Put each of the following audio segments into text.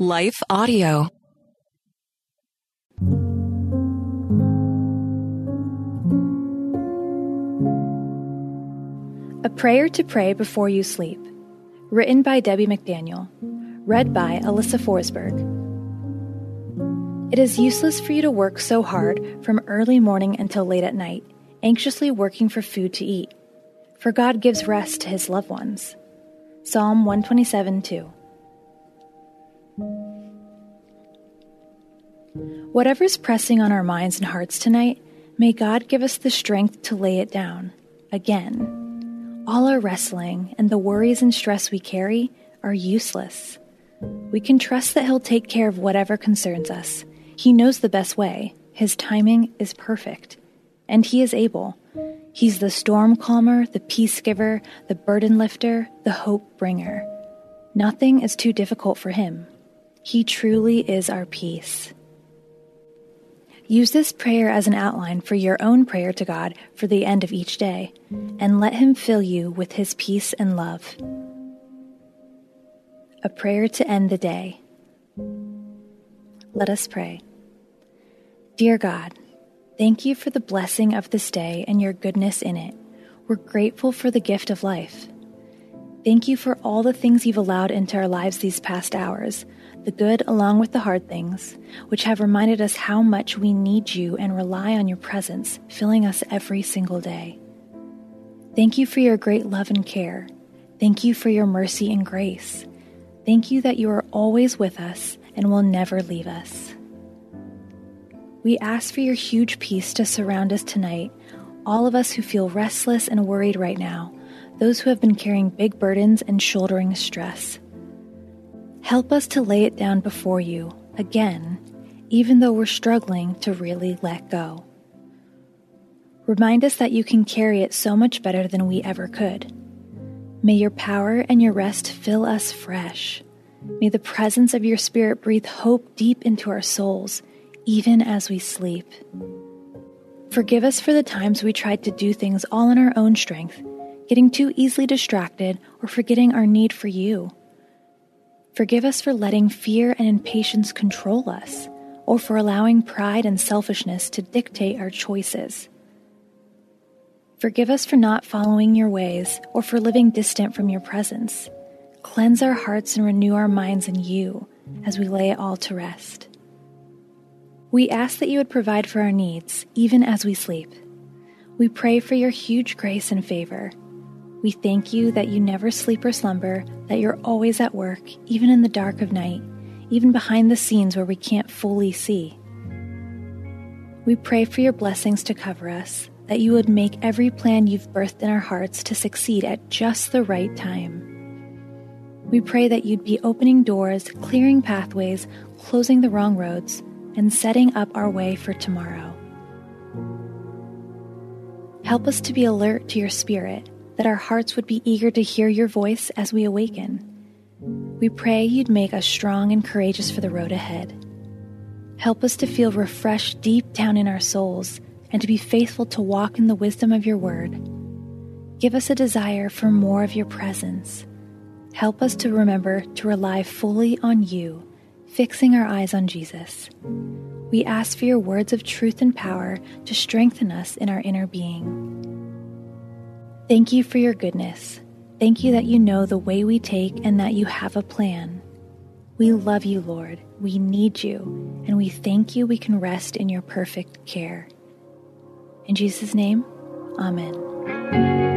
Life Audio. A Prayer to Pray Before You Sleep. Written by Debbie McDaniel. Read by Alyssa Forsberg. It is useless for you to work so hard from early morning until late at night, anxiously working for food to eat. For God gives rest to his loved ones. Psalm 127 2. Whatever's pressing on our minds and hearts tonight, may God give us the strength to lay it down again all our wrestling and the worries and stress we carry are useless. We can trust that He'll take care of whatever concerns us. He knows the best way. His timing is perfect. And He is able. He's the storm calmer, the peace giver, the burden lifter, the hope bringer. Nothing is too difficult for Him. He truly is our peace. Use this prayer as an outline for your own prayer to God for the end of each day, and let Him fill you with His peace and love. A prayer to end the day. Let us pray. Dear God, thank you for the blessing of this day and your goodness in it. We're grateful for the gift of life. Thank you for all the things you've allowed into our lives these past hours the good along with the hard things, which have reminded us how much we need you and rely on your presence, filling us every single day. Thank you for your great love and care. Thank you for your mercy and grace. Thank you that you are always with us and will never leave us. We ask for your huge peace to surround us tonight, all of us who feel restless and worried right now, those who have been carrying big burdens and shouldering stress. Help us to lay it down before you again, even though we're struggling to really let go. Remind us that you can carry it so much better than we ever could. May your power and your rest fill us fresh. May the presence of your Spirit breathe hope deep into our souls, even as we sleep. Forgive us for the times we tried to do things all in our own strength, getting too easily distracted or forgetting our need for you. Forgive us for letting fear and impatience control us, or for allowing pride and selfishness to dictate our choices. Forgive us for not following your ways or for living distant from your presence. Cleanse our hearts and renew our minds in you as we lay it all to rest. We ask that you would provide for our needs, even as we sleep. We pray for your huge grace and favor we thank you that you never sleep or slumber, that you're always at work, even in the dark of night, even behind the scenes where we can't fully see. We pray for your blessings to cover us, that you would make every plan you've birthed in our hearts to succeed at just the right time. We pray that you'd be opening doors, clearing pathways, closing the wrong roads, and setting up our way for tomorrow. Help us to be alert to your spirit that our hearts would be eager to hear your voice as we awaken. We pray you'd make us strong and courageous for the road ahead. Help us to feel refreshed deep down in our souls and to be faithful to walk in the wisdom of your word. Give us a desire for more of your presence. Help us to remember to rely fully on you, fixing our eyes on Jesus. We ask for your words of truth and power to strengthen us in our inner being. Thank you for your goodness. Thank you that you know the way we take and that you have a plan. We love you, Lord. We need you, and we thank you we can rest in your perfect care. In Jesus' name, Amen.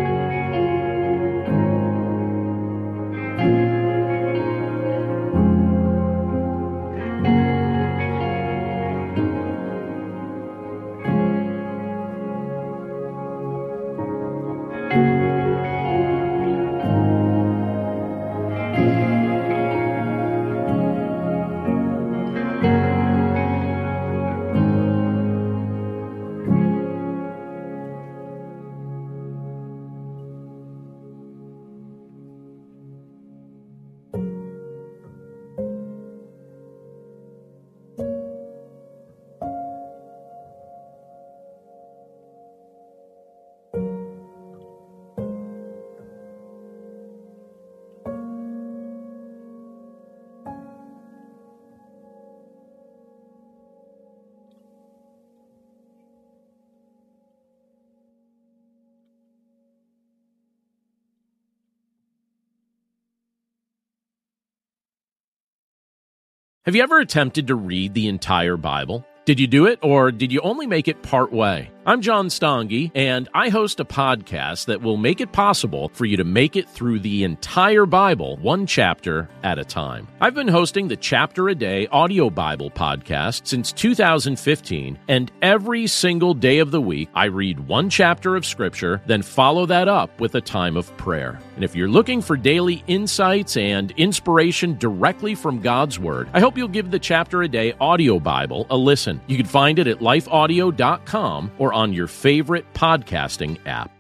Have you ever attempted to read the entire Bible? Did you do it, or did you only make it part way? I'm John Stange, and I host a podcast that will make it possible for you to make it through the entire Bible, one chapter at a time. I've been hosting the Chapter a Day audio Bible podcast since 2015, and every single day of the week, I read one chapter of Scripture, then follow that up with a time of prayer. And if you're looking for daily insights and inspiration directly from God's Word, I hope you'll give the Chapter a Day audio Bible a listen. You can find it at lifeaudio.com or on your favorite podcasting app.